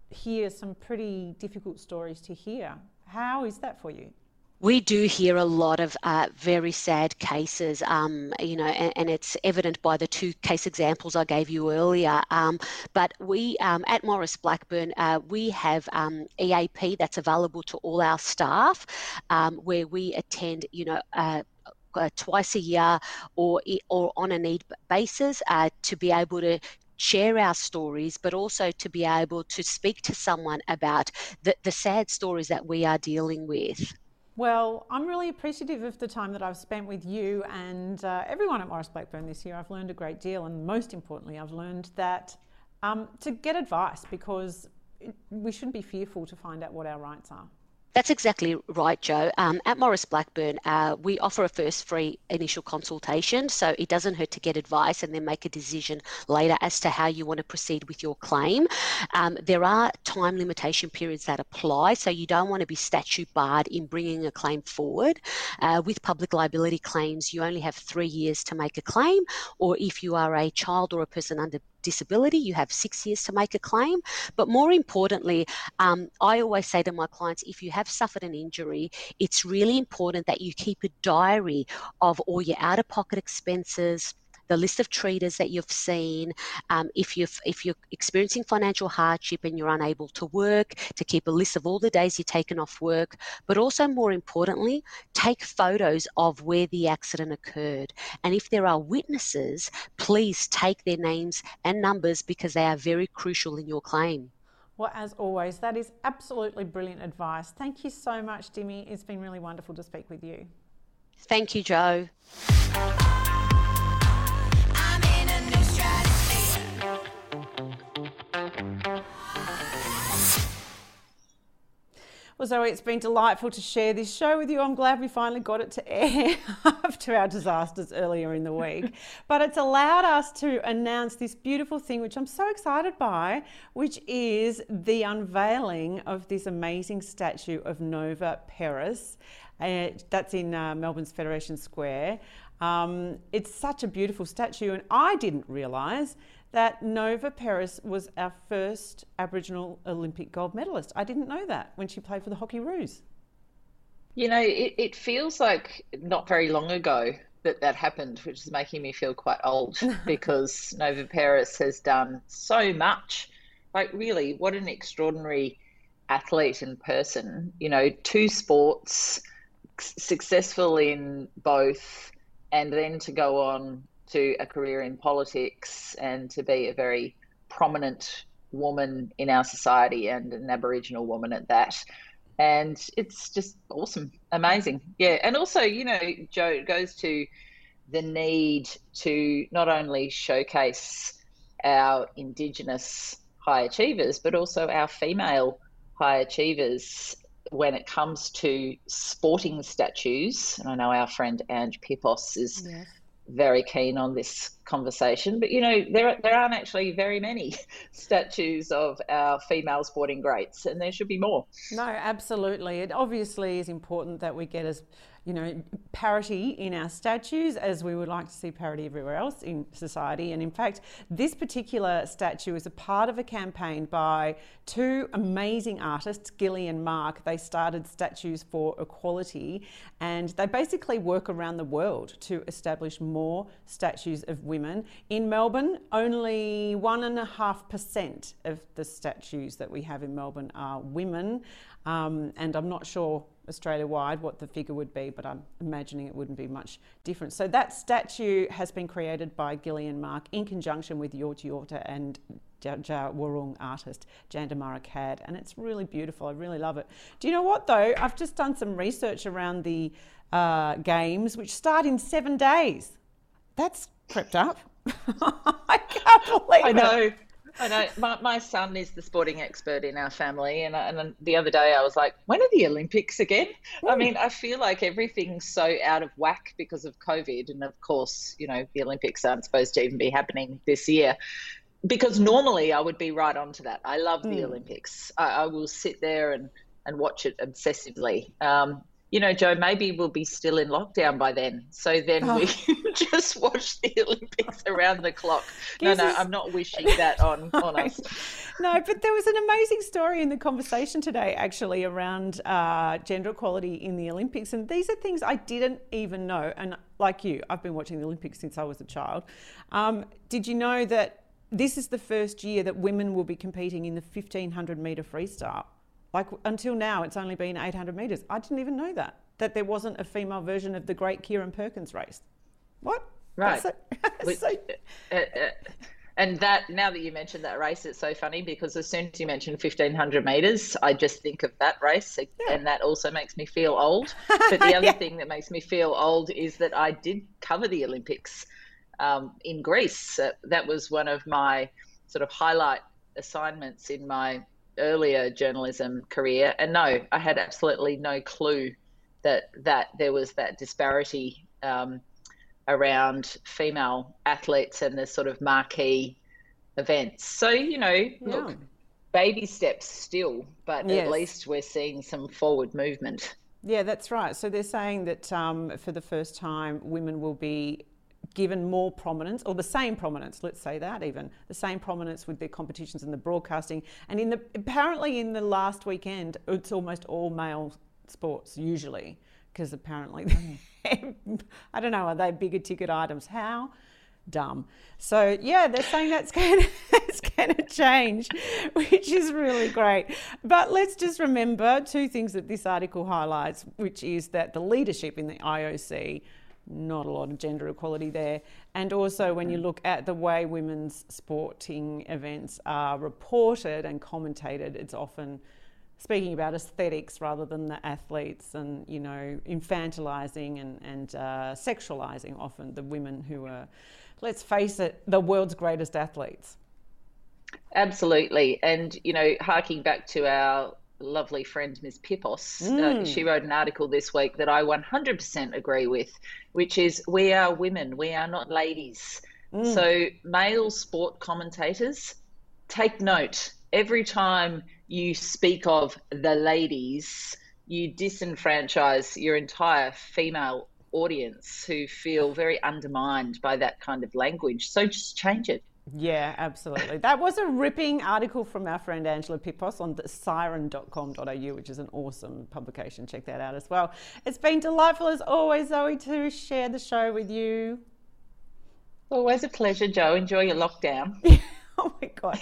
hear some pretty difficult stories to hear. How is that for you? We do hear a lot of uh, very sad cases, um, you know, and, and, it's evident by the two case examples I gave you earlier. Um, but we um, at Maurice Blackburn, uh, we have um, EAP that's available to all our staff, um, where we attend, you know. Uh, uh, twice a year or or on a need basis uh, to be able to share our stories, but also to be able to speak to someone about the, the sad stories that we are dealing with. Well, I'm really appreciative of the time that I've spent with you and uh, everyone at Maurice Blackburn this year. I've learned a great deal, and most importantly, I've learned that um, to get advice because it, we shouldn't be fearful to find out what our rights are. That's exactly right, Joe. Um, at Maurice Blackburn, uh, we offer a first free initial consultation, so it doesn't hurt to get advice and then make a decision later as to how you want to proceed with your claim. Um, there are time limitation periods that apply, so you don't want to be statute barred in bringing a claim forward. Uh, with public liability claims, you only have three years to make a claim, or if you are a child or a person under disability, you have six years to make a claim. But more importantly, um, I always say to my clients if you have suffered an injury, it's really important that you keep a diary of all your out of pocket expenses the list of treaters that you've seen. Um, if you've if you're experiencing financial hardship and you're unable to work, to keep a list of all the days you've taken off work, but also more importantly, take photos of where the accident occurred. And if there are witnesses, please take their names and numbers because they are very crucial in your claim. Well, as always, that is absolutely brilliant advice. Thank you so much, Dimi. It's been really wonderful to speak with you. Thank you, Joe. Well, Zoe, it's been delightful to share this show with you. I'm glad we finally got it to air after our disasters earlier in the week. but it's allowed us to announce this beautiful thing, which I'm so excited by, which is the unveiling of this amazing statue of Nova Peris. Uh, that's in uh, Melbourne's Federation Square. Um, it's such a beautiful statue, and I didn't realise that Nova Peris was our first Aboriginal Olympic gold medalist. I didn't know that when she played for the Hockeyroos. You know, it, it feels like not very long ago that that happened, which is making me feel quite old because Nova Peris has done so much. Like, really, what an extraordinary athlete and person. You know, two sports, successful in both, and then to go on to a career in politics and to be a very prominent woman in our society and an Aboriginal woman at that. And it's just awesome, amazing. Yeah. And also, you know, Joe, it goes to the need to not only showcase our Indigenous high achievers, but also our female high achievers when it comes to sporting statues. And I know our friend Ange Pipos is very keen on this conversation. But you know, there there aren't actually very many statues of our female sporting greats, and there should be more. No, absolutely. It obviously is important that we get as you know, parity in our statues as we would like to see parity everywhere else in society. And in fact, this particular statue is a part of a campaign by two amazing artists, Gillie and Marc. They started Statues for Equality and they basically work around the world to establish more statues of women. In Melbourne, only 1.5% of the statues that we have in Melbourne are women. Um, and I'm not sure Australia wide what the figure would be, but I'm imagining it wouldn't be much different. So that statue has been created by Gillie and Marc in conjunction with Yorta Yorta and Dja Wurrung artist Jandamarra Cadd, and it's really beautiful. I really love it. Do you know what though? I've just done some research around the uh, games, which start in seven days. That's crept up. I can't believe I. It. I know my, my son is the sporting expert in our family, and and the other day I was like, when are the Olympics again? Mm. I mean, I feel like everything's so out of whack because of COVID, and of course, you know, the Olympics aren't supposed to even be happening this year. Because normally I would be right onto that. I love the mm. Olympics. I, I, will sit there and, and watch it obsessively. Um, you know, Joe, maybe we'll be still in lockdown by then. So then oh. we just watch the Olympics around the clock. No, no, I'm not wishing that on, on us. No, but there was an amazing story in the conversation today, actually, around uh, gender equality in the Olympics. And these are things I didn't even know. And like you, I've been watching the Olympics since I was a child. Um, did you know that this is the first year that women will be competing in the 1500 metre freestyle? Like until now, it's only been 800 metres. I didn't even know that, that there wasn't a female version of the great Kieren Perkins race. What? Right. So, so... Uh, uh, and that, now that you mentioned that race, it's so funny because as soon as you mentioned 1500 metres, I just think of that race. Yeah. And that also makes me feel old. But the other yeah. thing that makes me feel old is that I did cover the Olympics um, in Greece. Uh, that was one of my sort of highlight assignments in my earlier journalism career, and no, I had absolutely no clue that that there was that disparity um, around female athletes and the sort of marquee events. So you know, yeah. look, baby steps still, but yes. at least we're seeing some forward movement. Yeah, that's right. So they're saying that um, for the first time, women will be given more prominence, or the same prominence, let's say that even, the same prominence with their competitions in the broadcasting. And in the apparently in the last weekend, it's almost all male sports usually, because apparently, I don't know, are they bigger ticket items? How? Dumb. So yeah, they're saying that's going that's going to change, which is really great. But let's just remember two things that this article highlights, which is that the leadership in the IOC not a lot of gender equality there. And also, when you look at the way women's sporting events are reported and commentated, it's often speaking about aesthetics rather than the athletes and, you know, infantilizing and, and uh, sexualizing often the women who are, let's face it, the world's greatest athletes. Absolutely. And, you know, harking back to our lovely friend Ms. Pippos. Mm. Uh, she wrote an article this week that I 100% agree with, which is we are women, we are not ladies. Mm. So, male sport commentators, take note. Every time you speak of the ladies, you disenfranchise your entire female audience who feel very undermined by that kind of language. So, just change it. Yeah, absolutely. that was a ripping article from our friend Angela Pippos on the siren.com.au, which is an awesome publication. Check that out as well. It's been delightful as always, Zoe, to share the show with you. Always a pleasure, Joe. Enjoy your lockdown. oh my God.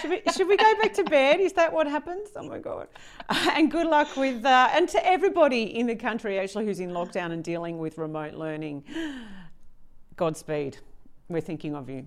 Should we, should we go back to bed? Is that what happens? Oh my God. and good luck with, uh, and to everybody in the country actually who's in lockdown and dealing with remote learning. Godspeed. We're thinking of you.